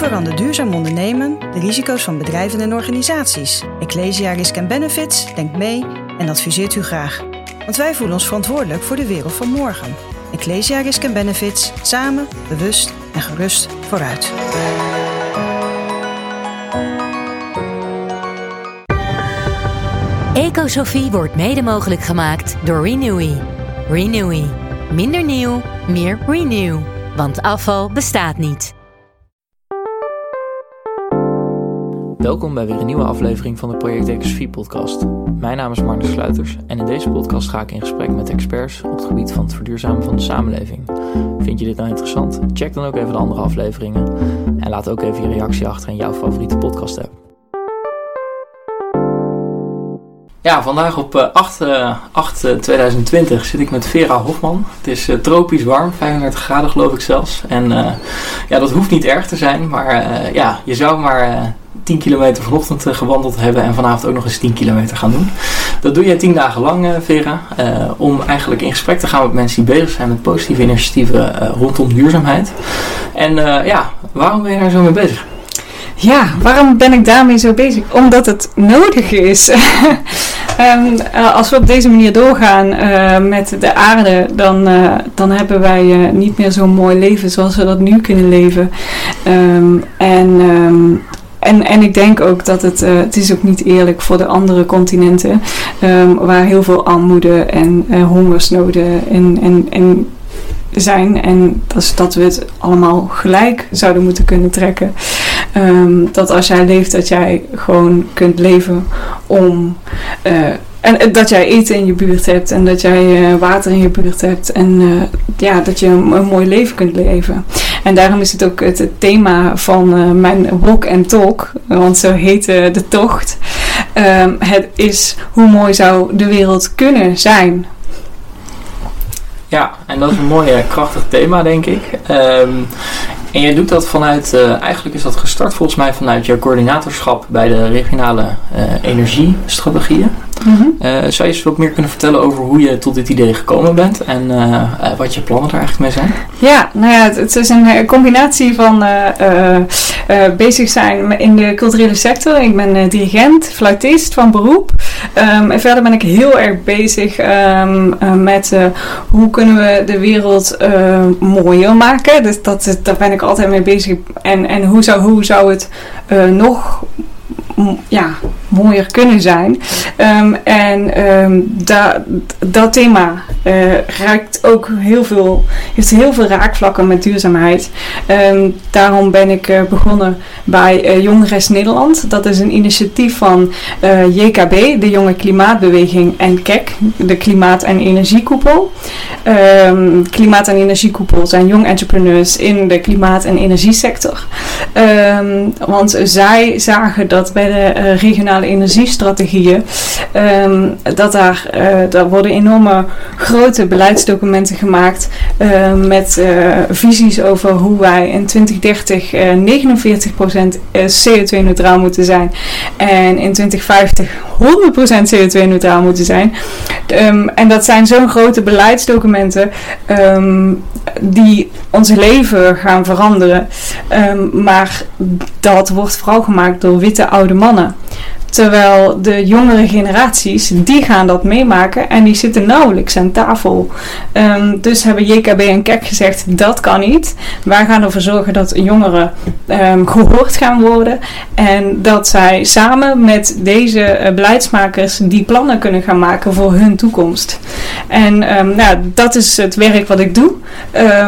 verandert duurzaam ondernemen de risico's van bedrijven en organisaties? Ecclesia Risk Benefits denkt mee en adviseert u graag. Want wij voelen ons verantwoordelijk voor de wereld van morgen. Ecclesia Risk Benefits, samen, bewust en gerust vooruit. Ecosofie wordt mede mogelijk gemaakt door Renewy. Renewy. Minder nieuw, meer renew. Want afval bestaat niet. Welkom bij weer een nieuwe aflevering van de Project Ecosofie podcast. Mijn naam is Magnus Sluiters en in deze podcast ga ik in gesprek met experts op het gebied van het verduurzamen van de samenleving. Vind je dit nou interessant? Check dan ook even de andere afleveringen en laat ook even je reactie achter in jouw favoriete podcast app. Ja, vandaag op 8, uh, 8 uh, 2020 zit ik met Vera Hofman. Het is uh, tropisch warm, 35 graden geloof ik zelfs. En uh, ja, dat hoeft niet erg te zijn, maar ja, je zou maar 10 kilometer vanochtend gewandeld hebben en vanavond ook nog eens 10 kilometer gaan doen. Dat doe je 10 dagen lang, Vera, om eigenlijk in gesprek te gaan met mensen die bezig zijn met positieve initiatieven rondom duurzaamheid. En ja, waarom ben je daar zo mee bezig? Ja, waarom ben ik daarmee zo bezig? Omdat het nodig is. uh, als we op deze manier doorgaan met de aarde, dan, dan hebben wij niet meer zo'n mooi leven zoals we dat nu kunnen leven. Um, en, um, en, en ik denk ook dat het, het is ook niet eerlijk voor de andere continenten, waar heel veel armoede en hongersnoden en, en, en zijn en dat, is dat we het allemaal gelijk zouden moeten kunnen trekken. Um, dat als jij leeft, dat jij gewoon kunt leven om. Uh, en dat jij eten in je buurt hebt en dat jij uh, water in je buurt hebt en uh, ja, dat je een, mooi leven kunt leven. En daarom is het ook het, thema van mijn walk en talk, want zo heet de tocht. Um, het is hoe mooi zou de wereld kunnen zijn ja, en dat is een mooi krachtig thema, denk ik. Um, en jij doet dat vanuit, eigenlijk is dat gestart volgens mij vanuit jouw coördinatorschap bij de regionale energiestrategieën. Uh, zou je eens wat meer kunnen vertellen over hoe je tot dit idee gekomen bent en wat je plannen er eigenlijk mee zijn? Ja, nou ja, het, is een combinatie van bezig zijn in de culturele sector. Ik ben dirigent, fluitist van beroep. Um, en verder ben ik heel erg bezig um, met hoe kunnen we de wereld mooier maken. Dus dat, daar ben ik altijd mee bezig. En, en hoe, zou, hoe zou het nog ja, mooier kunnen zijn. Um, en um, da, dat thema uh, raakt ook heel veel, heeft heel veel raakvlakken met duurzaamheid. Um, daarom ben ik uh, begonnen bij uh, Jongeres Nederland. Dat is een initiatief van JKB, de Jonge Klimaatbeweging, en KEK, de Klimaat- en Energiekoepel. klimaat- en Energiekoepel zijn jong entrepreneurs in de klimaat- en energiesector. want zij zagen dat bij de regionale energiestrategieën, um, dat daar, uh, daar worden enorme grote beleidsdocumenten gemaakt met visies over hoe wij in 2030 49% CO2-neutraal moeten zijn. En in 2050 100% CO2-neutraal moeten zijn. Um, en dat zijn zo'n grote beleidsdocumenten um, die ons leven gaan veranderen. maar dat wordt vooral gemaakt door witte oude mannen. Terwijl de jongere generaties, die gaan dat meemaken en die zitten nauwelijks aan tafel. Um, dus hebben JKB en KEK gezegd, dat kan niet. Wij gaan ervoor zorgen dat jongeren um, gehoord gaan worden. En dat zij samen met deze uh, beleidsmakers die plannen kunnen gaan maken voor hun toekomst. En um, nou, dat is het werk wat ik doe uh,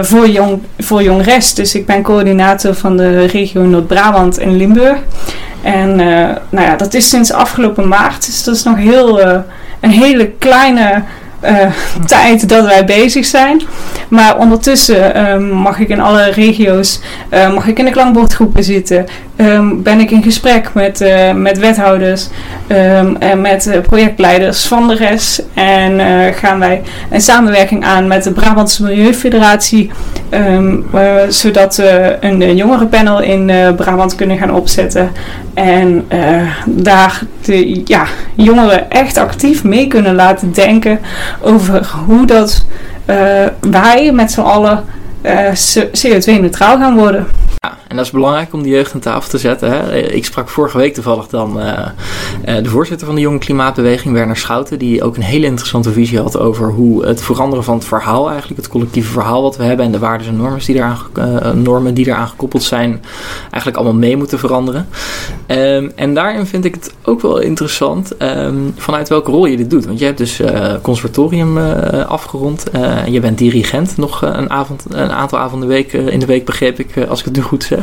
voor, jong, voor Jongres. Dus ik ben coördinator van de regio Noord-Brabant en Limburg. En uh, nou ja, dat is sinds afgelopen maart. Dus dat is nog heel, uh, een hele kleine uh, tijd dat wij bezig zijn. Maar ondertussen um, mag ik in alle regio's mag ik in de klankbordgroepen zitten. Um, ben ik in gesprek met, uh, met wethouders um, en met projectleiders van de RES. En gaan wij een samenwerking aan met de Brabantse Milieufederatie. zodat we een jongerenpanel in Brabant kunnen gaan opzetten. En daar de ja, jongeren echt actief mee kunnen laten denken over hoe dat wij met z'n allen uh, CO2-neutraal gaan worden. Ja, En dat is belangrijk om die jeugd aan tafel te zetten. Hè. Ik sprak vorige week toevallig dan uh, de voorzitter van de Jonge Klimaatbeweging, Werner Schouten, die ook een hele interessante visie had over hoe het veranderen van het verhaal, eigenlijk het collectieve verhaal wat we hebben en de waarden en normen die eraan, uh, normen die eraan gekoppeld zijn, eigenlijk allemaal mee moeten veranderen. Um, en daarin vind ik het ook wel interessant um, vanuit welke rol je dit doet. Want je hebt dus conservatorium afgerond, je bent dirigent nog een, avond, een aantal avonden week, in de week, begreep ik, als ik het nu goed zeg.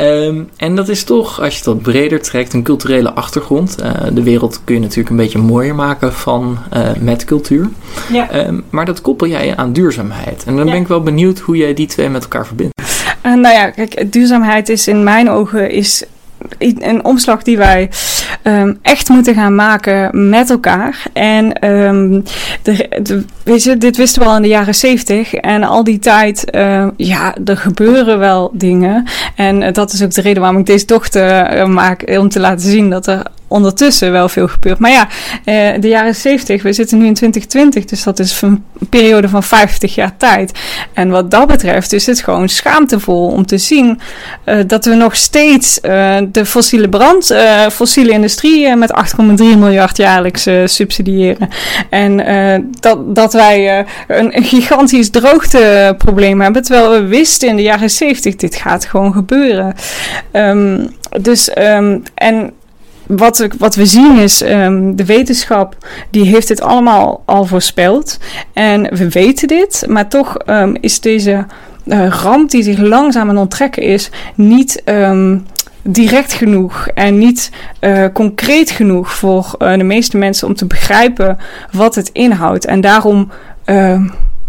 Um, en dat is toch, als je dat breder trekt, een culturele achtergrond. Uh, de wereld kun je natuurlijk een beetje mooier maken van uh, met cultuur. Ja. Um, maar dat koppel jij aan duurzaamheid. En dan ja. ben ik wel benieuwd hoe jij die twee met elkaar verbindt. Uh, nou ja, kijk, duurzaamheid is in mijn ogen is een omslag die wij um, echt moeten gaan maken met elkaar. En um, de, weet je, dit wisten we al in de jaren zeventig. En al die tijd, uh, ja, er gebeuren wel dingen. En uh, dat is ook de reden waarom ik deze dochter uh, maak. Om te laten zien dat er ondertussen wel veel gebeurt. Maar ja, eh, de jaren 70, we zitten nu in 2020, dus dat is een periode van 50 jaar tijd. En wat dat betreft is het gewoon schaamtevol om te zien uh, dat we nog steeds uh, de fossiele brand, fossiele industrie met 8,3 miljard jaarlijks subsidiëren. En dat, dat wij een, een gigantisch droogteprobleem hebben, terwijl we wisten in de jaren 70, dit gaat gewoon gebeuren. Um, dus, um, en wat, wat we zien is, um, de wetenschap die heeft dit allemaal al voorspeld. En we weten dit, maar toch um, is deze uh, ramp die zich langzaam aan onttrekken is, niet um, direct genoeg en niet uh, concreet genoeg voor uh, de meeste mensen om te begrijpen wat het inhoudt. En daarom,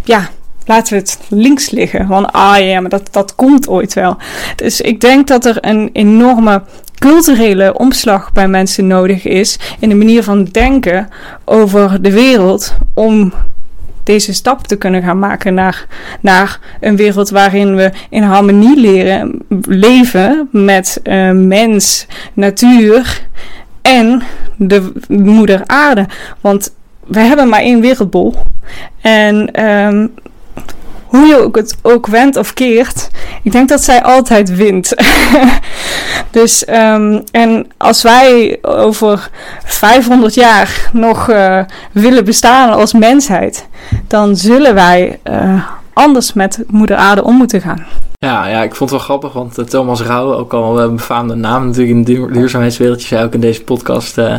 ja, laten we het links liggen. Van, ah ja, maar dat, dat komt ooit wel. Dus ik denk dat er een enorme culturele omslag bij mensen nodig is in de manier van denken over de wereld om deze stap te kunnen gaan maken naar, naar een wereld waarin we in harmonie leren leven met uh, mens, natuur en de moeder aarde. Want we hebben maar één wereldbol. En um, hoe je ook het ook wendt of keert, ik denk dat zij altijd wint. dus, um, en als wij over 500 jaar nog uh, willen bestaan als mensheid, dan zullen wij uh, anders met Moeder Aarde om moeten gaan. Ja, ja, ik vond het wel grappig, want uh, Thomas Rauw, ook al een befaamde naam natuurlijk in het duurzaamheidswereldje, zei ook in deze podcast, uh,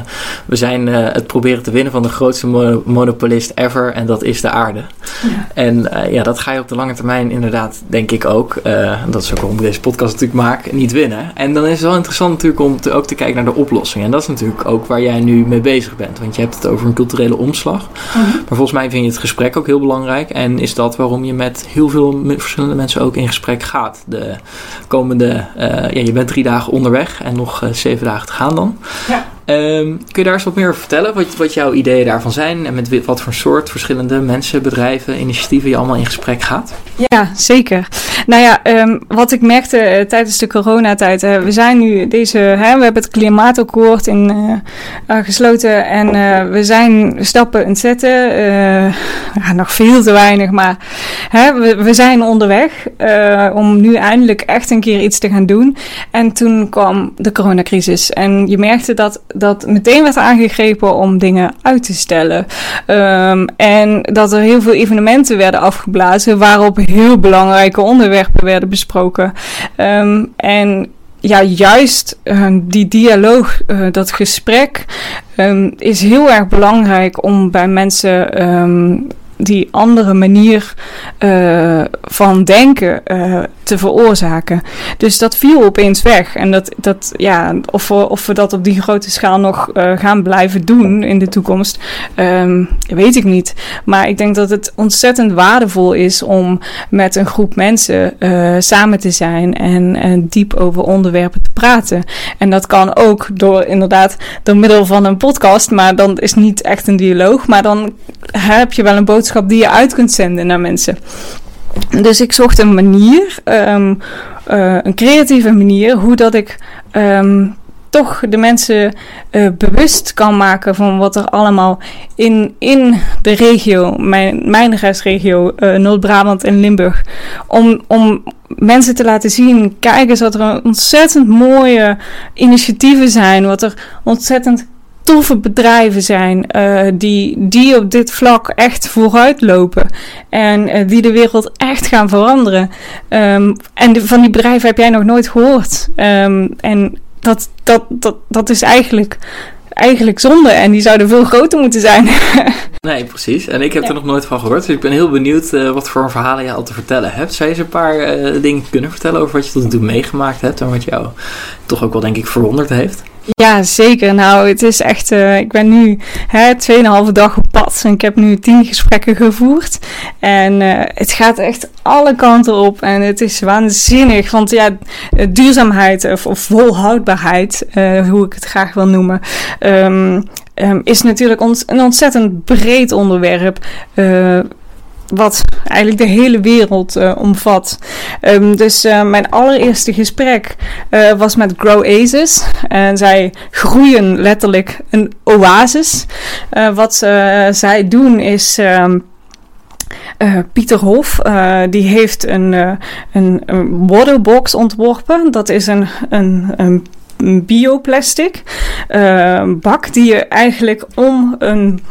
we zijn uh, het proberen te winnen van de grootste mo monopolist ever en dat is de aarde. Ja. En ja, dat ga je op de lange termijn inderdaad, denk ik ook, dat is ook waarom ik deze podcast natuurlijk maak, niet winnen. En dan is het wel interessant natuurlijk om te, ook te kijken naar de oplossing. En dat is natuurlijk ook waar jij nu mee bezig bent, want je hebt het over een culturele omslag. -huh. Maar volgens mij vind je het gesprek ook heel belangrijk en is dat waarom je met heel veel verschillende mensen ook in gesprek gaat de komende. Uh, ja, je bent drie dagen onderweg en nog uh, zeven dagen te gaan dan. Ja. Um, kun je daar eens wat meer over vertellen? Wat, wat jouw ideeën daarvan zijn en met wat voor soort verschillende mensen, bedrijven, initiatieven je allemaal in gesprek gaat? Ja, zeker. Nou ja, um, wat ik merkte uh, tijdens de coronatijd, uh, we zijn nu deze, hè, we hebben het klimaatakkoord in, uh, gesloten en we zijn stappen aan het zetten. nog veel te weinig, maar hè, we, we zijn onderweg om nu eindelijk echt een keer iets te gaan doen. En toen kwam de coronacrisis en je merkte dat dat meteen werd aangegrepen om dingen uit te stellen. Um, en dat er heel veel evenementen werden afgeblazen waarop heel belangrijke onderwerpen werden besproken. Um, en ja, juist uh, die dialoog, uh, dat gesprek, um, is heel erg belangrijk om bij mensen die andere manier uh, van denken uh, te veroorzaken. Dus dat viel opeens weg. En dat, dat ja, of, we, of we dat op die grote schaal nog uh, gaan blijven doen in de toekomst, um, weet ik niet. Maar ik denk dat het ontzettend waardevol is om met een groep mensen samen te zijn en, en diep over onderwerpen te praten. En dat kan ook door inderdaad door middel van een podcast, maar dan is niet echt een dialoog, maar dan heb je wel een boodschap die je uit kunt zenden naar mensen. Dus ik zocht een manier, um, uh, een creatieve manier, hoe dat ik um, toch de mensen uh, bewust kan maken van wat er allemaal in, in de regio, mijn, mijn restregio, uh, Noord-Brabant en Limburg, om, om mensen te laten zien, kijk eens wat er ontzettend mooie initiatieven zijn, wat er ontzettend toffe bedrijven zijn uh, die, die op dit vlak echt vooruit lopen en uh, die de wereld echt gaan veranderen. Um, en de, van die bedrijven heb jij nog nooit gehoord. Um, en dat, dat, dat, dat is eigenlijk, eigenlijk zonde en die zouden veel groter moeten zijn. nee, precies. En ik heb ja. er nog nooit van gehoord, dus ik ben heel benieuwd uh, wat voor verhalen je al te vertellen hebt. Zou je eens een paar dingen kunnen vertellen over wat je tot nu toe meegemaakt hebt en wat jou toch ook wel denk ik verwonderd heeft? Ja, zeker. Nou, het is echt. Uh, ik ben nu hè, 2,5 dag op pad en ik heb nu 10 gesprekken gevoerd. En uh, het gaat echt alle kanten op en het is waanzinnig. Want ja, duurzaamheid of, of volhoudbaarheid, uh, hoe ik het graag wil noemen. Um, is natuurlijk ont een ontzettend breed onderwerp wat eigenlijk de hele wereld uh, omvat. Um, dus uh, mijn allereerste gesprek uh, was met Grow Aces. En zij groeien letterlijk een oasis. wat zij doen is. Uh, Pieter Hof, die heeft een, een, waterbox ontworpen. Dat is een, een, een bioplastic bak die je eigenlijk om een,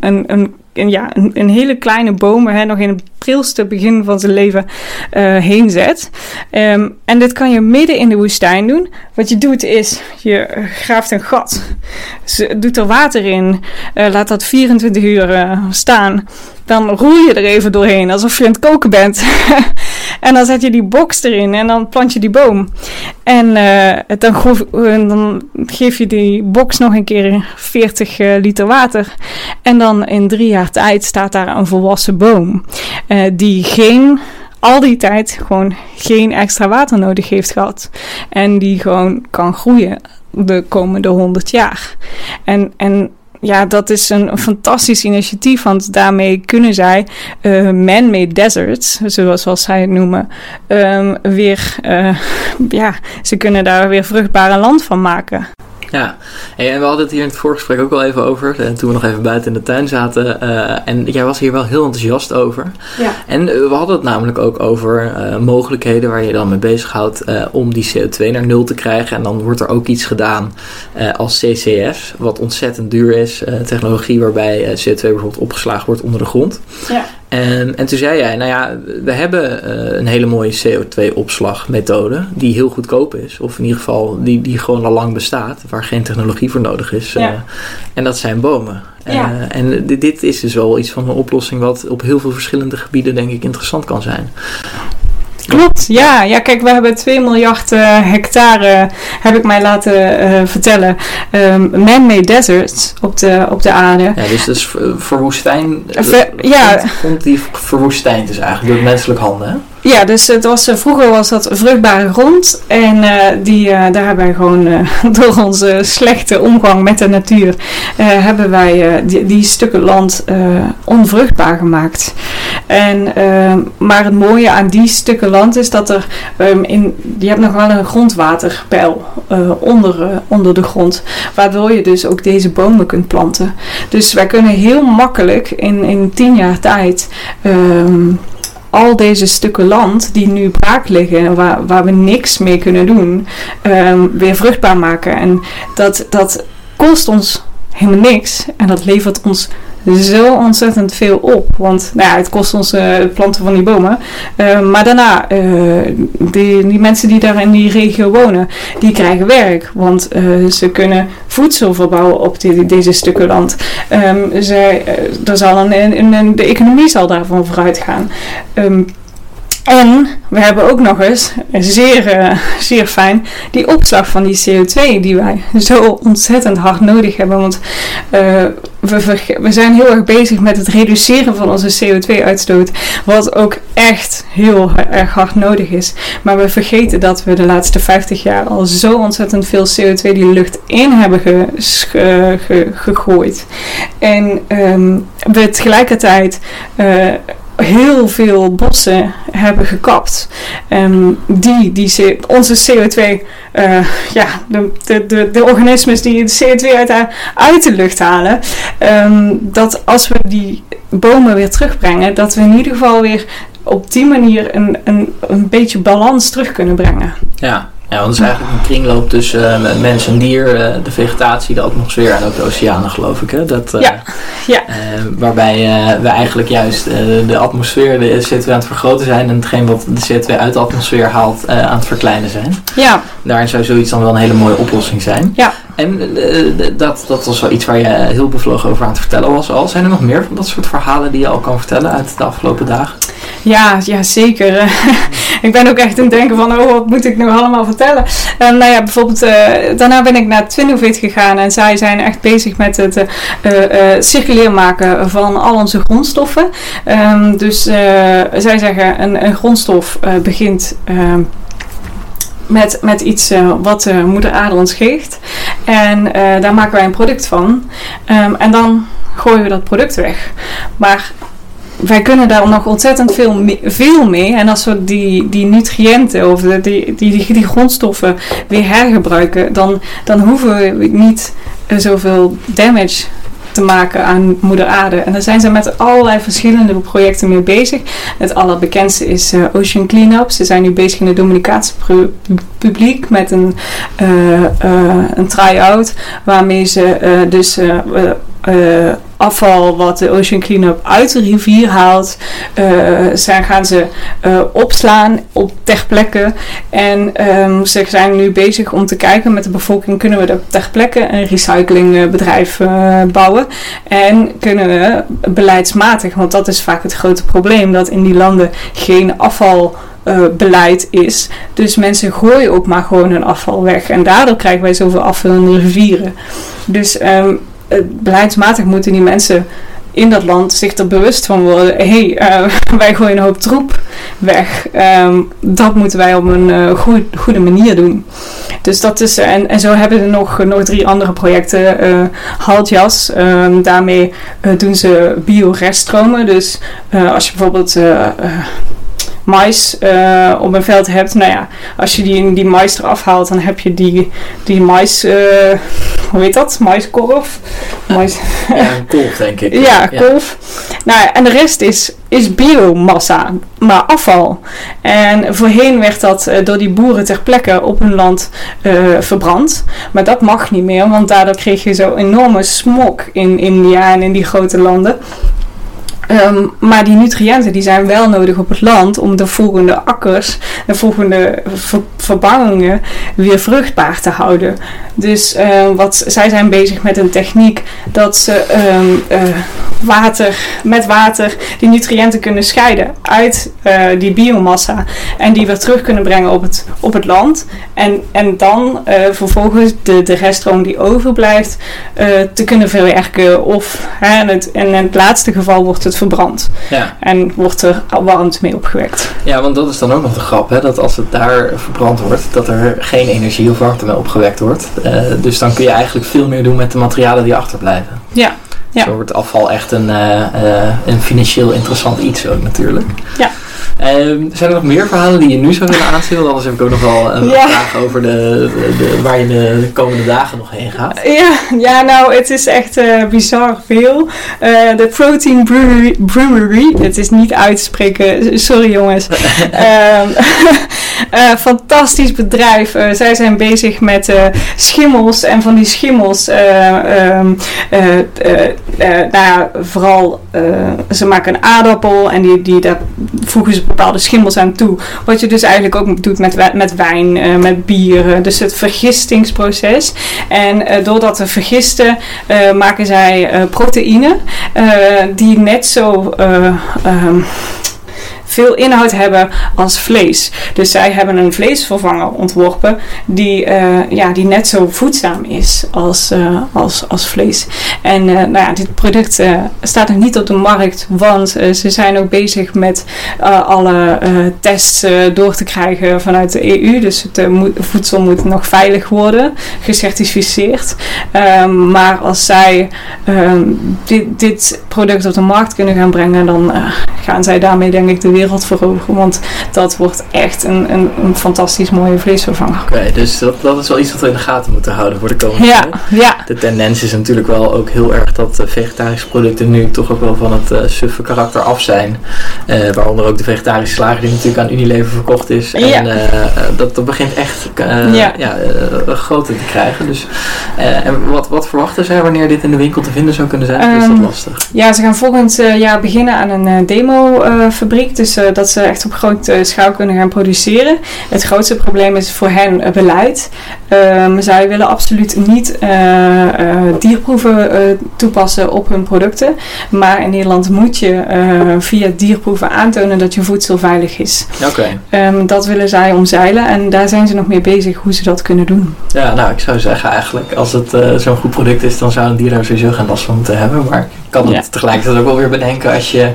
een, een een, ja, een, hele kleine boom, hè, nog in het prilste begin van zijn leven, uh, heen zet. Um, en dit kan je midden in de woestijn doen. Wat je doet is, je graaft een gat, doet er water in, uh, laat dat 24 uur uh, staan. Dan roei je er even doorheen, alsof je aan het koken bent. en dan zet je die box erin en dan plant je die boom. En dan, dan, geef je die box nog een keer 40 liter water. En dan in drie jaar tijd staat daar een volwassen boom. Uh, die geen al die tijd gewoon geen extra water nodig heeft gehad. En die gewoon kan groeien de komende 100 jaar. En, en ja, dat is een, fantastisch initiatief, want daarmee kunnen zij uh, man-made deserts, zoals, zij het noemen, um, weer, uh, ja, ze kunnen daar weer vruchtbare land van maken. Ja, en we hadden het hier in het voorgesprek ook al even over. Eh, toen we nog even buiten in de tuin zaten. Uh, en jij was hier wel heel enthousiast over. Ja. En eh, we hadden het namelijk ook over uh, mogelijkheden waar je dan mee bezighoudt uh, om die CO2 naar nul te krijgen. En dan wordt er ook iets gedaan als CCS, wat ontzettend duur is. technologie waarbij CO2 bijvoorbeeld opgeslagen wordt onder de grond. Ja. En, en toen zei jij, nou ja, we hebben uh, een hele mooie CO2-opslagmethode die heel goedkoop is. Of in ieder geval die, die gewoon al lang bestaat, waar geen technologie voor nodig is. Ja. Uh, en dat zijn bomen. Ja. Uh, en dit is dus wel iets van een oplossing wat op heel veel verschillende gebieden denk ik interessant kan zijn. Klopt, ja. Ja, kijk, we hebben 2 miljard uh, hectare, heb ik mij laten uh, vertellen, um, man-made deserts op de, op de aarde. Ja, dus dat is verwoestijn. Ver, ja. Komt die verwoestijnd dus eigenlijk door menselijk handen, hè? Ja, dus het was, vroeger was dat vruchtbare grond. En uh, die, uh, daar hebben wij gewoon door onze slechte omgang met de natuur, hebben wij die, die, stukken land onvruchtbaar gemaakt. En, maar het mooie aan die stukken land is dat er, um, in, je hebt nog wel een grondwaterpeil onder, onder de grond. Waardoor je dus ook deze bomen kunt planten. Dus wij kunnen heel makkelijk in, in tien jaar tijd... Um, al deze stukken land die nu braak liggen, waar, waar we niks mee kunnen doen, um, weer vruchtbaar maken. En dat, dat kost ons helemaal niks. En dat levert ons zo ontzettend veel op. Want nou ja, het kost ons het planten van die bomen. Uh, maar daarna, uh, die, die mensen die daar in die regio wonen, die krijgen werk. Want ze kunnen voedsel verbouwen op deze stukken land. Um, zij, er zal een, een, de economie zal daarvan vooruit gaan. Um, en we hebben ook nog eens, zeer, uh, zeer fijn, die opslag van die CO2 die wij zo ontzettend hard nodig hebben. Want uh, we, zijn heel erg bezig met het reduceren van onze CO2-uitstoot, wat ook echt heel erg hard nodig is. Maar we vergeten dat we de laatste 50 jaar al zo ontzettend veel CO2 die lucht in hebben ge, gegooid. En um, we tegelijkertijd... heel veel bossen hebben gekapt. Um, die, die onze CO2, uh, ja, de, de, de, de, organismes die de CO2 uit, uit de lucht halen. Um, dat als we die bomen weer terugbrengen, dat we in ieder geval weer op die manier een, een, een beetje balans terug kunnen brengen. Ja, ja, want het is eigenlijk een kringloop tussen uh, mens en dier, uh, de vegetatie, de atmosfeer en ook de oceanen, geloof ik. Hè? Dat, uh, ja. ja. waarbij we eigenlijk juist de atmosfeer, de CO2 aan het vergroten zijn en hetgeen wat de CO2 uit de atmosfeer haalt aan het verkleinen zijn. Ja. Daarin zou zoiets dan wel een hele mooie oplossing zijn. Ja. En dat, dat was wel iets waar je heel bevlogen over aan het vertellen was al. Zijn er nog meer van dat soort verhalen die je al kan vertellen uit de afgelopen dagen? Ja, ja zeker. ik ben ook echt aan het denken van, oh, wat moet ik nu allemaal vertellen? Um, nou ja, bijvoorbeeld, uh, daarna ben ik naar Twinnovate gegaan en zij zijn echt bezig met het uh, circulair maken van al onze grondstoffen. Um, dus zij zeggen, een, een grondstof begint um, met, met iets uh, wat moeder aarde ons geeft. En uh, daar maken wij een product van. Um, en dan gooien we dat product weg. Maar wij kunnen daar nog ontzettend veel, mee, veel mee. En als we die, die nutriënten of die, die, die, die grondstoffen weer hergebruiken, dan, dan hoeven we niet zoveel damage te maken aan moeder aarde. En daar zijn ze met allerlei verschillende projecten mee bezig. Het allerbekendste is uh, Ocean Cleanup. Ze zijn nu bezig in het Dominicaanse publiek met een, uh, een try-out waarmee ze dus afval wat de Ocean Cleanup uit de rivier haalt, uh, zijn, gaan ze uh, opslaan op ter plekke. En um, ze zijn nu bezig om te kijken met de bevolking, kunnen we er ter plekke een recyclingbedrijf uh, bouwen? En kunnen we beleidsmatig, want dat is vaak het grote probleem, dat in die landen geen afval beleid is. Dus mensen gooien ook maar gewoon hun afval weg. En daardoor krijgen wij zoveel de rivieren. Dus uh, beleidsmatig moeten die mensen in dat land zich er bewust van worden. Hé, hey, uh, wij gooien een hoop troep weg. Um, dat moeten wij op een goed, goede manier doen. Dus dat is, en, en zo hebben we nog, nog drie andere projecten. Uh, Haltjas, um, daarmee doen ze bioreststromen. Dus als je bijvoorbeeld mais op een veld hebt. Nou ja, als je die, die mais eraf haalt, dan heb je die, die mais, hoe heet dat? Maiskorf? Mais. Ja, een kolf denk ik. ja, kolf. Nou, en de rest is, is biomassa, maar afval. En voorheen werd dat uh, door die boeren ter plekke op hun land verbrand. Maar dat mag niet meer, want daardoor kreeg je zo enorme smog in India en in die grote landen. Um, maar die nutriënten die zijn wel nodig op het land om de volgende akkers, de volgende ver verbouwingen weer vruchtbaar te houden. Dus uh, wat, zij zijn bezig met een techniek dat ze um, uh, water, met water die nutriënten kunnen scheiden uit uh, die biomassa en die weer terug kunnen brengen op het, op het land. En, en dan vervolgens de, de reststroom die overblijft te kunnen verwerken. Of hè, in, het, in het laatste geval wordt het verbrand. Ja. En wordt er warmte mee opgewekt. Ja, want dat is dan ook nog de grap, hè? dat als het daar verbrand wordt, dat er geen energie of warmte mee opgewekt wordt. Uh, dus dan kun je eigenlijk veel meer doen met de materialen die achterblijven. Ja. ja. Zo wordt afval echt een, uh, uh, een financieel interessant iets ook natuurlijk. Ja. Um, zijn er nog meer verhalen die je nu zou willen aanstellen? Anders heb ik ook nog wel een ja. vraag over de, de, waar je de, de, komende dagen nog heen gaat. Ja, ja nou, het is echt uh, bizar veel. Uh, de Protein Brewery, Brewery, het is niet uit te spreken, sorry jongens. um, uh, fantastisch bedrijf. zij zijn bezig met schimmels en van die schimmels, um, nou ja, vooral ze maken een aardappel en die, die daar voegen ze bepaalde schimmels aan toe. Wat je dus eigenlijk ook doet met, met wijn, uh, met bieren. Dus het vergistingsproces. En uh, door dat te vergisten uh, maken zij proteïne die net zo... Um, veel inhoud hebben als vlees. Dus zij hebben een vleesvervanger ontworpen die, eh, ja, die net zo voedzaam is als, eh, als, als vlees. En eh, nou ja, dit product staat nog niet op de markt, want ze zijn ook bezig met alle tests door te krijgen vanuit de EU. Dus het voedsel moet nog veilig worden, gecertificeerd. Ehm, maar als zij ehm, dit, dit product op de markt kunnen gaan brengen, dan gaan zij daarmee denk ik de wereld veroveren. Want dat wordt echt een, een, een fantastisch mooie vleesvervanger. Oké, dus dat, dat is wel iets wat we in de gaten moeten houden voor de komende ja, Ja. De tendens is natuurlijk wel ook heel erg dat vegetarische producten nu toch ook wel van het uh, suffe karakter af zijn. Uh, waaronder ook de vegetarische slager die natuurlijk aan Unilever verkocht is. En ja. uh, dat, dat begint echt ja. ja groter te krijgen. Dus, en wat, wat verwachten zij wanneer dit in de winkel te vinden zou kunnen zijn? Um, is dat ehm, lastig? Ja, ze gaan volgend jaar beginnen aan een demo-fabriek. dus dat ze echt op grote schaal kunnen gaan produceren. Het grootste probleem is voor hen beleid. Um, zij willen absoluut niet uh, uh, dierproeven uh, toepassen op hun producten. Maar in Nederland moet je via dierproeven aantonen dat je voedsel veilig is. Oké. Okay. Um, dat willen zij omzeilen en daar zijn ze nog mee bezig hoe ze dat kunnen doen. Ja, nou ik zou zeggen eigenlijk als het zo'n goed product is, dan zou een dier daar sowieso geen last van moeten hebben. Maar ik kan het ja. tegelijkertijd ook wel weer bedenken als je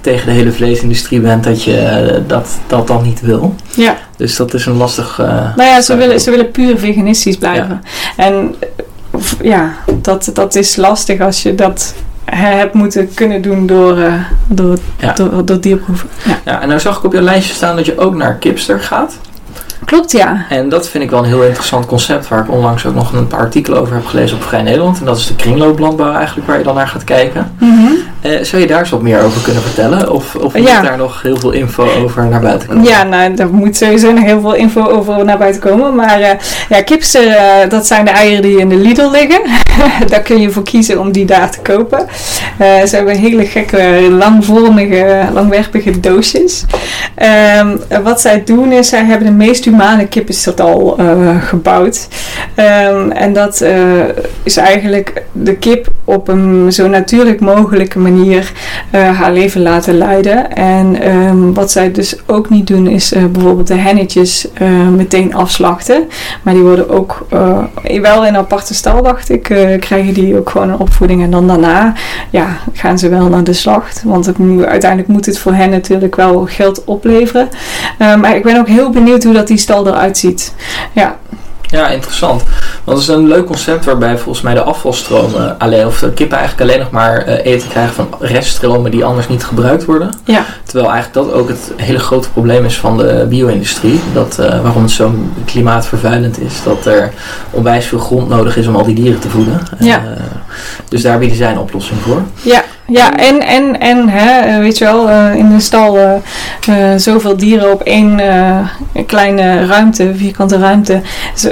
tegen de hele vleesindustrie bent dat je dat, dat dan niet wil. Ja. Dus dat is een lastig. Uh, nou ja, ze willen, ze willen puur veganistisch blijven. En ja, dat, dat is lastig als je dat hebt moeten kunnen doen door, uh, door, ja. door, door dierproeven. Ja. ja, en nou zag ik op je lijstje staan dat je ook naar Kipster gaat. Klopt, ja. En dat vind ik wel een heel interessant concept, waar ik onlangs ook nog een paar artikelen over heb gelezen op Vrij Nederland. En dat is de kringlooplandbouw eigenlijk, waar je dan naar gaat kijken. Mm uh, zou je daar eens wat meer over kunnen vertellen? Of, of moet daar nog heel veel info over naar buiten komen? Ja, nou, er moet sowieso nog heel veel info over naar buiten komen. Maar uh, ja, kipster, uh, dat zijn de eieren die in de Lidl liggen. daar kun je voor kiezen om die daar te kopen. ze hebben hele gekke, langvormige, langwerpige doosjes. Um, wat zij doen is, zij hebben de meest humane kippenstal gebouwd. Um, en dat is eigenlijk de kip op een zo natuurlijk mogelijke manier uh, haar leven laten leiden. En um, wat zij dus ook niet doen is uh, bijvoorbeeld de hennetjes uh, meteen afslachten. Maar die worden ook wel in een aparte stal, dacht ik, krijgen die ook gewoon een opvoeding. En dan daarna ja, gaan ze wel naar de slacht. Want uiteindelijk moet het voor hen natuurlijk wel geld opleveren. maar ik ben ook heel benieuwd hoe dat die stal eruit ziet. Ja. Ja, interessant. Want het is een leuk concept waarbij volgens mij de afvalstromen alleen, of de kippen eigenlijk alleen nog maar uh, eten krijgen van reststromen die anders niet gebruikt worden. Ja. Terwijl eigenlijk dat ook het hele grote probleem is van de bio-industrie. Dat, uh, waarom het zo klimaatvervuilend is. Dat er onwijs veel grond nodig is om al die dieren te voeden. Ja. Uh, dus daar bieden zij een oplossing voor. Ja, ja, en, en, en hè, eh, weet je wel, uh, in de stal uh, uh, zoveel dieren op één kleine ruimte, vierkante ruimte.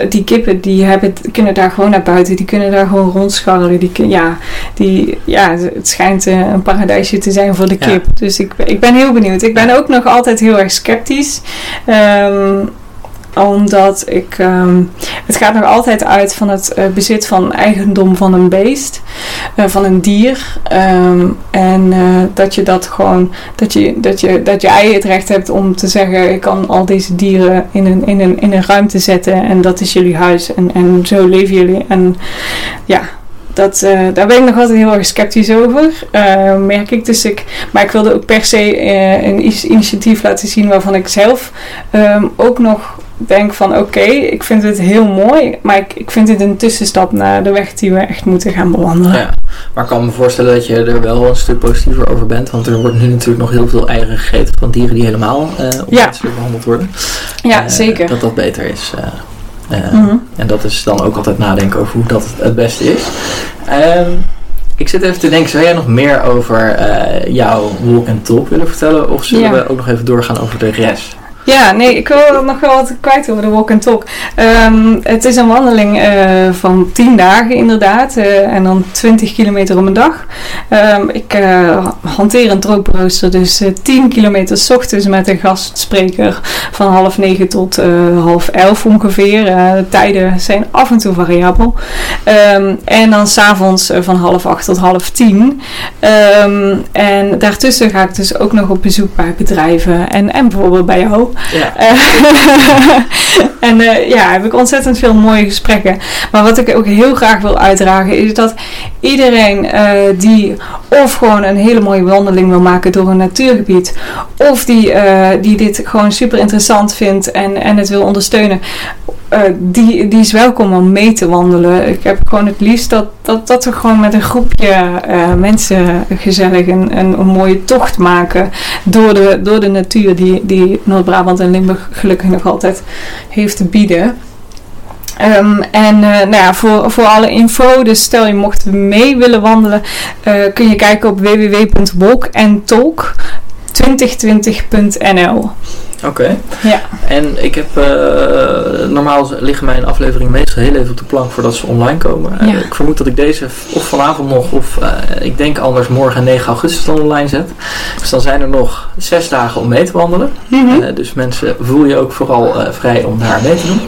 Die kippen die hebben, kunnen daar gewoon naar buiten, die kunnen daar gewoon rondscharrelen. Die, ja, die, ja, het schijnt een paradijsje te zijn voor de kip. Ja. Dus ik, ik ben heel benieuwd. Ik ben ook nog altijd heel erg sceptisch. Um, omdat ik. Um, het gaat nog altijd uit van het uh, bezit van eigendom van een beest, uh, van een dier. Um, en uh, dat je dat gewoon. Dat, je, dat, je, dat jij het recht hebt om te zeggen: ik kan al deze dieren in een, in een, in een ruimte zetten en dat is jullie huis en, en zo leven jullie. En ja, dat, daar ben ik nog altijd heel erg sceptisch over, merk ik. Dus ik. Maar ik wilde ook per se een initiatief laten zien waarvan ik zelf um, ook nog denk van oké, okay, ik vind het heel mooi, maar ik, ik vind dit een tussenstap naar de weg die we echt moeten gaan bewandelen. Ja, maar ik kan me voorstellen dat je er wel een stuk positiever over bent, want er wordt nu natuurlijk nog heel veel eieren gegeten van dieren die helemaal uh, onmenselijk ja. behandeld worden. Ja, uh, zeker. Dat dat beter is. Uh, mm -hmm. En dat is dan ook altijd nadenken over hoe dat het, het beste is. Um, ik zit even te denken, zou jij nog meer over jouw walk en talk willen vertellen? Of zullen ja. we ook nog even doorgaan over de rest? Ja, nee, ik wil nog wel wat kwijt over de walk and talk. Ehm, het is een wandeling eh, van 10 dagen inderdaad. eh, en dan 20 kilometer om een dag. Ehm, ik eh, hanteer een drooprooster, dus eh 10 kilometer 's ochtends met een gastspreker van half 9 tot half 11 ongeveer. De tijden zijn af en toe variabel. Ehm, en dan s'avonds uh, van half 8 tot half 10. Ehm, en daartussen ga ik dus ook nog op bezoek bij bedrijven en, en bijvoorbeeld bij jou. Ja. en eh, ja, heb ik ontzettend veel mooie gesprekken. Maar wat ik ook heel graag wil uitdragen is dat iedereen eh, die of gewoon een hele mooie wandeling wil maken door een natuurgebied, of die, eh, die dit gewoon super interessant vindt en, en het wil ondersteunen, eh, die, die is welkom om mee te wandelen. Ik heb gewoon het liefst dat, dat, dat we gewoon met een groepje eh, mensen gezellig een, een, mooie tocht maken door de, door de natuur die, die Noord-Brabant en Limburg gelukkig nog altijd heeft te bieden. Ehm, en eh, nou ja, voor, voor alle info, dus stel je mocht mee willen wandelen, kun je kijken op www.walkandtalk2020.nl. Oké. Ja. En ik heb, eh, normaal liggen mijn afleveringen meestal heel even op de plank voordat ze online komen. Eh, Ja. ik vermoed dat ik deze of vanavond nog, of eh, ik denk anders morgen 9 augustus dan online zet. Dus dan zijn er nog zes dagen om mee te wandelen. Eh, dus mensen, voel je ook vooral vrij om daar mee te doen.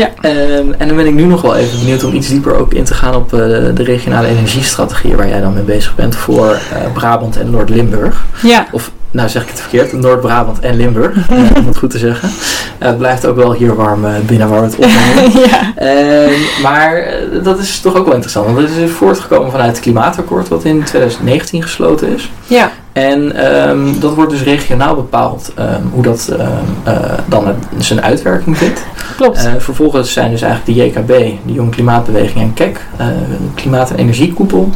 Ja. Ehm, en dan ben ik nu nog wel even benieuwd om iets dieper ook in te gaan op de regionale energiestrategie waar jij dan mee bezig bent voor Brabant en Noord-Limburg. ja. Nou zeg ik het verkeerd, Noord-Brabant en Limburg, eh, om het goed te zeggen. Eh, het blijft ook wel hier warm eh, binnen waar we het opnemen. ja. Ehm, maar dat is toch ook wel interessant, want het is voortgekomen vanuit het klimaatakkoord wat in 2019 gesloten is. Ja. En ehm, dat wordt dus regionaal bepaald ehm, hoe dat ehm, eh, dan het- zijn uitwerking vindt. Klopt. Eh, vervolgens zijn dus eigenlijk de JKB, de Jong Klimaatbeweging en KEK, eh, de Klimaat- en Energiekoepel,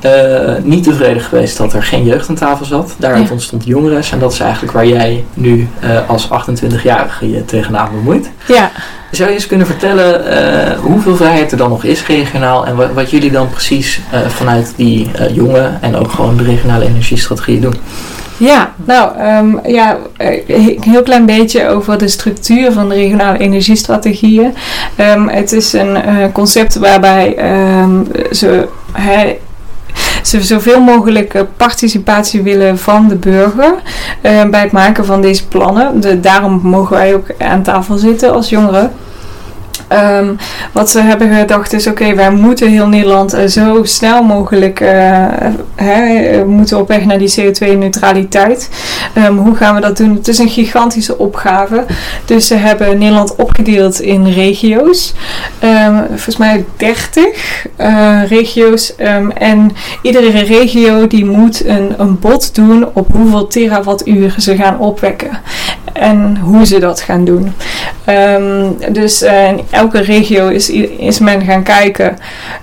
eh, niet tevreden geweest dat er geen jeugd aan tafel zat. Daaruit Ja. ontstond Jongres en dat is eigenlijk waar jij nu eh, als 28-jarige je tegenaan bemoeit. ja. Zou je eens kunnen vertellen eh, hoeveel vrijheid er dan nog is regionaal en wat, wat jullie dan precies eh, vanuit die eh, jonge en ook gewoon de regionale energiestrategie doen? Ja, nou ja, ja, een heel klein beetje over de structuur van de regionale energiestrategieën. Ehm, het is een concept waarbij ehm, ze, hè, ze zoveel mogelijk eh, participatie willen van de burger eh, bij het maken van deze plannen. De, daarom mogen wij ook aan tafel zitten als jongeren. Ehm, wat ze hebben gedacht is, oké, wij moeten heel Nederland eh, zo snel mogelijk eh, hè, eh, moeten op weg naar die CO2-neutraliteit. Ehm, hoe gaan we dat doen? Het is een gigantische opgave. Dus ze hebben Nederland opgedeeld in regio's. Ehm, volgens mij 30 eh, regio's. En iedere regio die moet een, een bod doen op hoeveel terawattuur ze gaan opwekken. En hoe ze dat gaan doen. Dus elke regio is, is men gaan kijken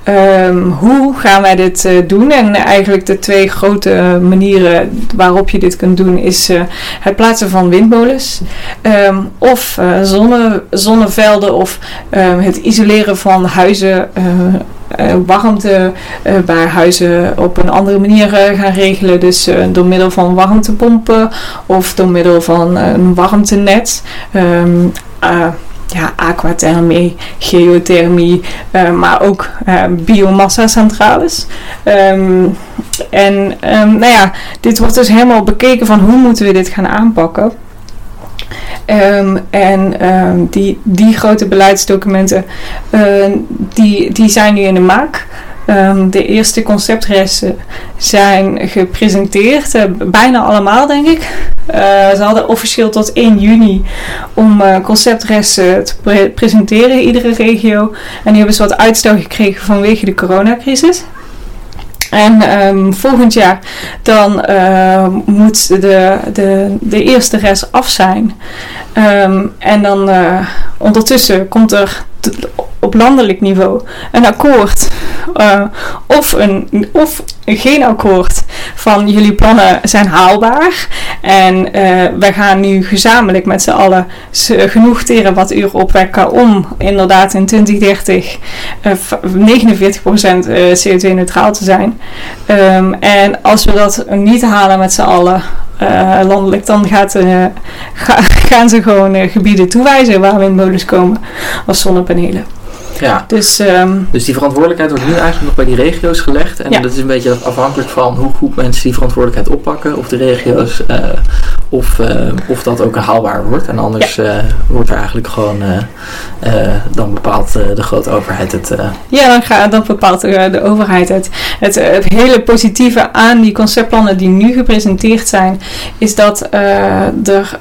ehm, hoe gaan wij dit eh, doen. En eigenlijk de twee grote manieren waarop je dit kunt doen is eh, het plaatsen van windmolens. ehm, of eh, zonne, zonnevelden of ehm, het isoleren van huizen. warmte bij huizen op een andere manier gaan regelen. Dus door middel van warmtepompen of door middel van een warmtenet. Ja, aquathermie, geothermie, eh, maar ook eh biomassa-centrales. Ehm, en ehm, nou ja, dit wordt dus helemaal bekeken van hoe moeten we dit gaan aanpakken. Ehm, en die, die grote beleidsdocumenten ehm, die, die zijn nu in de maak. Ehm, de eerste conceptresten zijn gepresenteerd, eh, bijna allemaal denk ik. Eh, ze hadden officieel tot 1 juni om eh, conceptresten te pre- presenteren, iedere regio. En die hebben ze wat uitstel gekregen vanwege de coronacrisis. En ehm, volgend jaar dan moet de, de, de eerste rest af zijn. Ehm, en dan eh, ondertussen komt er op landelijk niveau een akkoord eh, of, een, of geen akkoord van jullie plannen zijn haalbaar. En eh wij gaan nu gezamenlijk met z'n allen genoeg terawattuur opwekken om inderdaad in 2030 eh, v- 49% eh, CO2-neutraal te zijn. Ehm, en als we dat niet halen met z'n allen, eh, landelijk, dan gaat, eh, ga- gaan ze gewoon eh, gebieden toewijzen waar windmolens komen als zonnepanelen. Ja, Dus ehm, dus die verantwoordelijkheid wordt nu eigenlijk nog bij die regio's gelegd. En Ja. dat is een beetje afhankelijk van hoe goed mensen die verantwoordelijkheid oppakken. Of de regio's, of, eh, of dat ook haalbaar wordt. En anders eh, wordt er eigenlijk gewoon, eh, dan bepaalt de grote overheid het. Ja, dan, dan bepaalt de, de overheid het. Het, het hele positieve aan die conceptplannen die nu gepresenteerd zijn, is dat er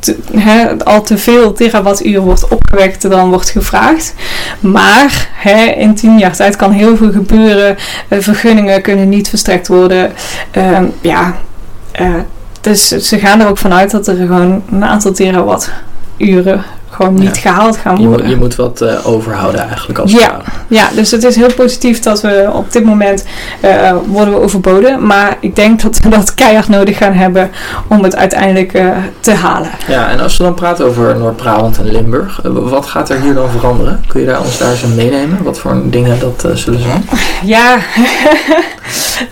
te- al te veel terawattuur wordt opgewekt dan wordt gevraagd. Maar in tien jaar tijd kan heel veel gebeuren. Vergunningen kunnen niet verstrekt worden. Ehm, ja, dus ze gaan er ook vanuit dat er gewoon een aantal terawatturen gewoon niet Ja. gehaald gaan je, moet, worden. je moet wat eh, overhouden eigenlijk als Ja. Ja, dus het is heel positief dat we op dit moment eh, worden we overboden. Maar ik denk dat we dat keihard nodig gaan hebben om het uiteindelijk eh, te halen. Ja, en als we dan praten over Noord-Brabant en Limburg, wat gaat er hier dan veranderen? Kun je daar ons daar eens in meenemen? Wat voor dingen dat zullen zijn? Ja,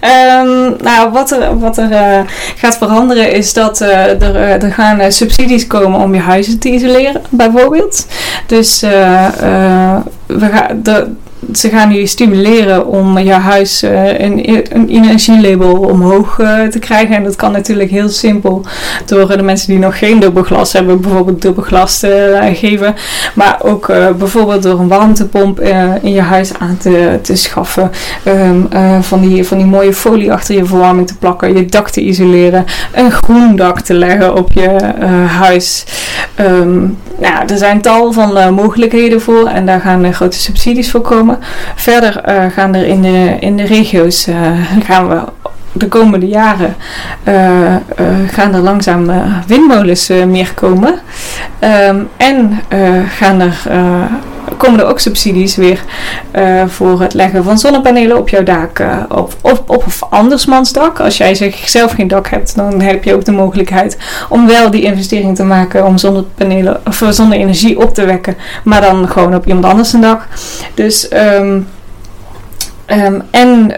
Ehm, nou wat er, wat er gaat veranderen is dat er, er gaan subsidies komen om je huizen te isoleren, bijvoorbeeld. Dus eh, eh, we gaan de, ze gaan je stimuleren om je huis eh, een, een energielabel omhoog eh, te krijgen. En dat kan natuurlijk heel simpel door de mensen die nog geen dubbelglas hebben, bijvoorbeeld dubbelglas te eh, geven. Maar ook bijvoorbeeld door een warmtepomp in je huis aan te, schaffen. Ehm, eh, van, die, van die mooie folie achter je verwarming te plakken, je dak te isoleren, een groen dak te leggen op je huis. Ehm, nou, er zijn tal van mogelijkheden voor en daar gaan grote subsidies voor komen. Verder eh, gaan er in de, in de regio's eh, gaan we de komende jaren eh, gaan er langzaam windmolens meer komen. Ehm, en gaan er, komen er ook subsidies weer eh, voor het leggen van zonnepanelen op jouw dak eh, of, of op een andersmans dak. Als jij zelf geen dak hebt, dan heb je ook de mogelijkheid om wel die investering te maken om zonnepanelen of eh, zonne-energie op te wekken, maar dan gewoon op iemand anders een dak. Dus ehm, en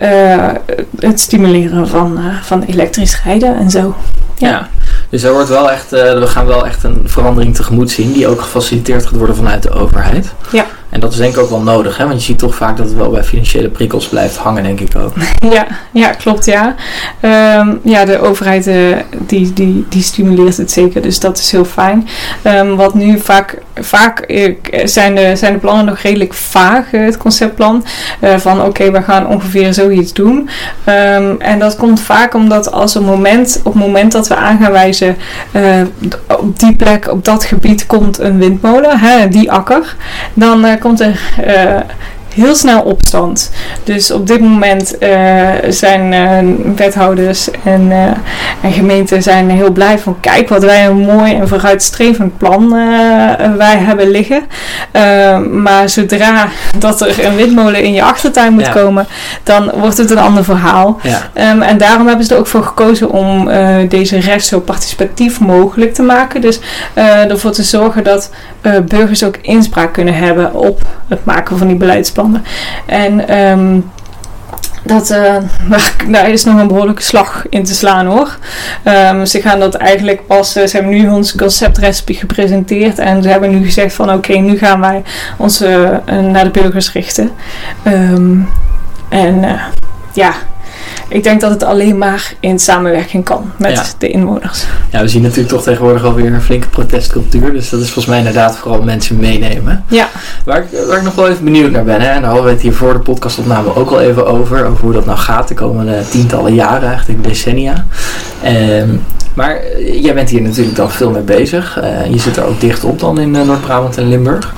het stimuleren van, van elektrisch rijden en zo. Ja. Dus er wordt wel echt, eh, we gaan wel echt een verandering tegemoet zien, die ook gefaciliteerd gaat worden vanuit de overheid. Ja. En dat is denk ik ook wel nodig, hè? want je ziet toch vaak dat het wel bij financiële prikkels blijft hangen, denk ik ook. Ja, ja klopt, ja. Ehm, ja, de overheid eh, die, die, die stimuleert het zeker, dus dat is heel fijn. Ehm, wat nu vaak, vaak eh, zijn, de, zijn de plannen nog redelijk vaag, eh, het conceptplan. Van oké, we gaan ongeveer zoiets doen. Ehm, en dat komt vaak omdat als een moment, op het moment dat we aan gaan wijzen, op die plek, op dat gebied komt een windmolen, hè, die akker, dan komt er heel snel opstand. Dus op dit moment eh, zijn eh, wethouders en, eh, en gemeenten zijn heel blij van kijk wat wij een mooi en vooruitstrevend plan wij hebben liggen. Maar zodra dat er een windmolen in je achtertuin moet Ja. komen, dan wordt het een ander verhaal. Ja. Ehm, en daarom hebben ze er ook voor gekozen om deze rest zo participatief mogelijk te maken. Dus ervoor te zorgen dat burgers ook inspraak kunnen hebben op het maken van die beleidsplannen. En ehm, dat, eh, daar, is nog een behoorlijke slag in te slaan hoor. Ehm, ze gaan dat eigenlijk pas, eh, ze hebben nu ons conceptrecipe gepresenteerd en ze hebben nu gezegd van oké, nu gaan wij ons eh, naar de burgers richten. Ehm, en ja, ik denk dat het alleen maar in samenwerking kan met Ja. de inwoners. ja, we zien natuurlijk toch tegenwoordig alweer een flinke protestcultuur, dus dat is volgens mij inderdaad vooral mensen meenemen. Ja. Waar ik, waar ik nog wel even benieuwd naar ben, hè, en daar hadden we het hier voor de podcastopname ook al even over, over hoe dat nou gaat de komende tientallen jaren, eigenlijk decennia. Ehm, maar eh, jij bent hier natuurlijk dan veel mee bezig. Eh, je zit er ook dicht op dan in eh, Noord-Brabant en Limburg.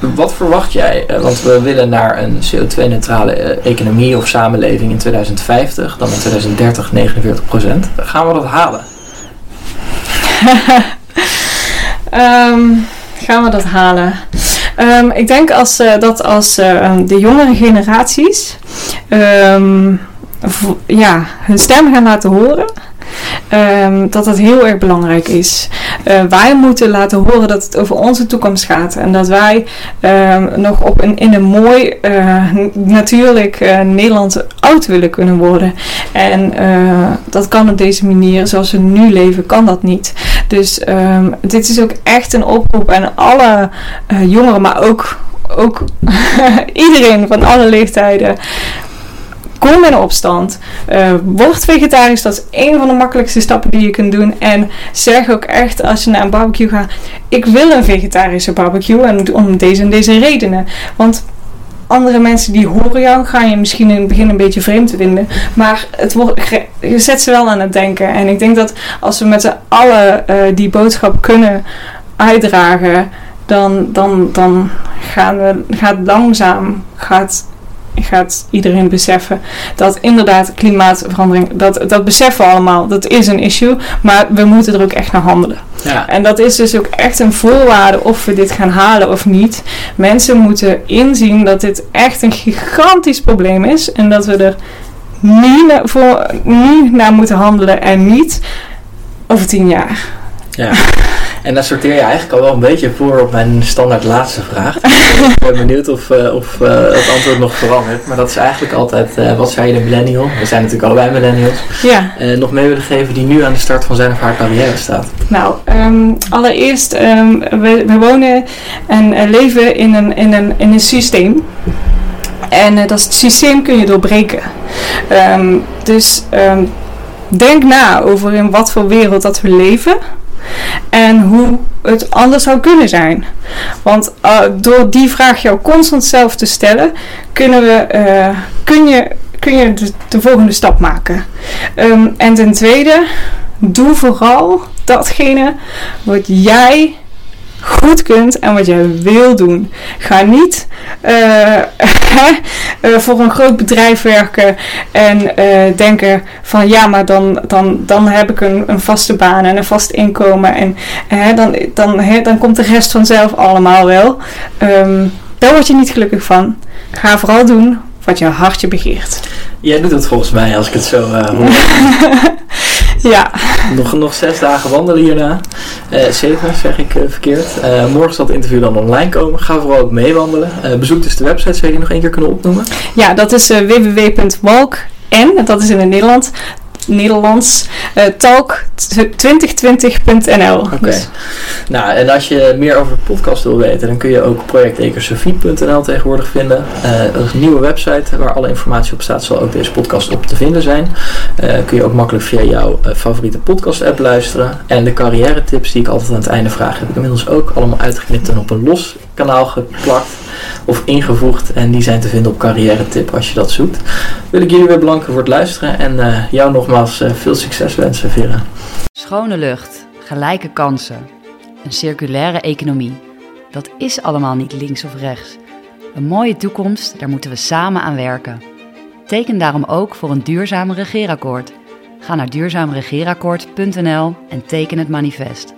Wat verwacht jij? Eh, want we willen naar een CO2-neutrale eh, economie of samenleving in 2050, dan in 2030 49 procent. Gaan we dat halen? Ehm, gaan we dat halen? Ehm, ik denk als, eh, dat als eh, de jongere generaties ehm, ja, hun stem gaan laten horen, ehm, dat dat heel erg belangrijk is. Uh, wij moeten laten horen dat het over onze toekomst gaat. En dat wij ehm, nog op in een mooi, uh, natuurlijk uh, Nederland oud willen kunnen worden. En dat kan op deze manier, zoals we nu leven, kan dat niet. Dus dit is ook echt een oproep aan alle jongeren, maar ook ook iedereen van alle leeftijden. Kom in opstand. Uh, word vegetarisch. Dat is een van de makkelijkste stappen die je kunt doen. En zeg ook echt als je naar een barbecue gaat: Ik wil een vegetarische barbecue. En om deze en deze redenen. Want andere mensen die horen jou, gaan je misschien in het begin een beetje vreemd vinden. Maar het wordt, je zet ze wel aan het denken. En ik denk dat als we met z'n allen uh, die boodschap kunnen uitdragen dan, dan, dan gaan we, gaat langzaam gaat, gaat iedereen beseffen dat inderdaad klimaatverandering, dat, dat beseffen we allemaal, dat is een issue, maar we moeten er ook echt naar handelen. Ja. En dat is dus ook echt een voorwaarde of we dit gaan halen of niet. Mensen moeten inzien dat dit echt een gigantisch probleem is en dat we er nu, voor, naar moeten handelen en niet over tien jaar. Ja. En dan sorteer je eigenlijk al wel een beetje voor op mijn standaard laatste vraag. ik ben benieuwd of, uh, of uh, het antwoord nog verandert. Maar dat is eigenlijk altijd, uh, wat zei je de millennial? We zijn natuurlijk allebei millennials. Ja. nog mee willen geven die nu aan de start van zijn of haar carrière staat. Nou, um, allereerst, um, we, we, wonen en leven in een, in, een, in een systeem. En dat systeem kun je doorbreken. Um, dus denk na over in wat voor wereld dat we leven en hoe het anders zou kunnen zijn. Want uh, door die vraag jou constant zelf te stellen, kunnen we, uh, kun je, kun je de, de volgende stap maken. Um, en ten tweede, doe vooral datgene wat jij goed kunt en wat jij wil doen. Ga niet uh, voor een groot bedrijf werken en uh, denken van ja, maar dan, dan, dan heb ik een, een vaste baan en een vast inkomen en dan, dan, dan komt de rest vanzelf allemaal wel. Um, daar word je niet gelukkig van. Ga vooral doen wat je hartje begeert. Jij doet het volgens mij als ik het zo hoor. ja. Nog, nog zes dagen wandelen hierna. Uh, zeven zeg ik uh, verkeerd. Uh, morgen zal het interview dan online komen. Ga vooral ook meewandelen. bezoek dus de website. Zou je die nog één keer kunnen opnoemen? Ja, dat is www.walk en, dat is in het Nederland, Nederlands, uh, talk2020.nl. Oké. Dus- nou, en als je meer over de podcast wil weten, dan kun je ook projectecosofie.nl tegenwoordig vinden. Uh, dat is een nieuwe website waar alle informatie op staat, zal ook deze podcast op te vinden zijn. Uh, kun je ook makkelijk via jouw favoriete podcast app luisteren. En de carrière tips die ik altijd aan het einde vraag, heb ik inmiddels ook allemaal uitgeknipt en op een los kanaal geplakt of ingevoegd. En die zijn te vinden op carrière tip als je dat zoekt. Wil ik jullie weer bedanken voor het luisteren en jou nogmaals uh, veel succes wensen, Vera. Schone lucht, gelijke kansen, een circulaire economie. Dat is allemaal niet links of rechts. Een mooie toekomst, daar moeten we samen aan werken. Teken daarom ook voor een duurzaam regeerakkoord. Ga naar duurzaamregeerakkoord.nl en teken het manifest.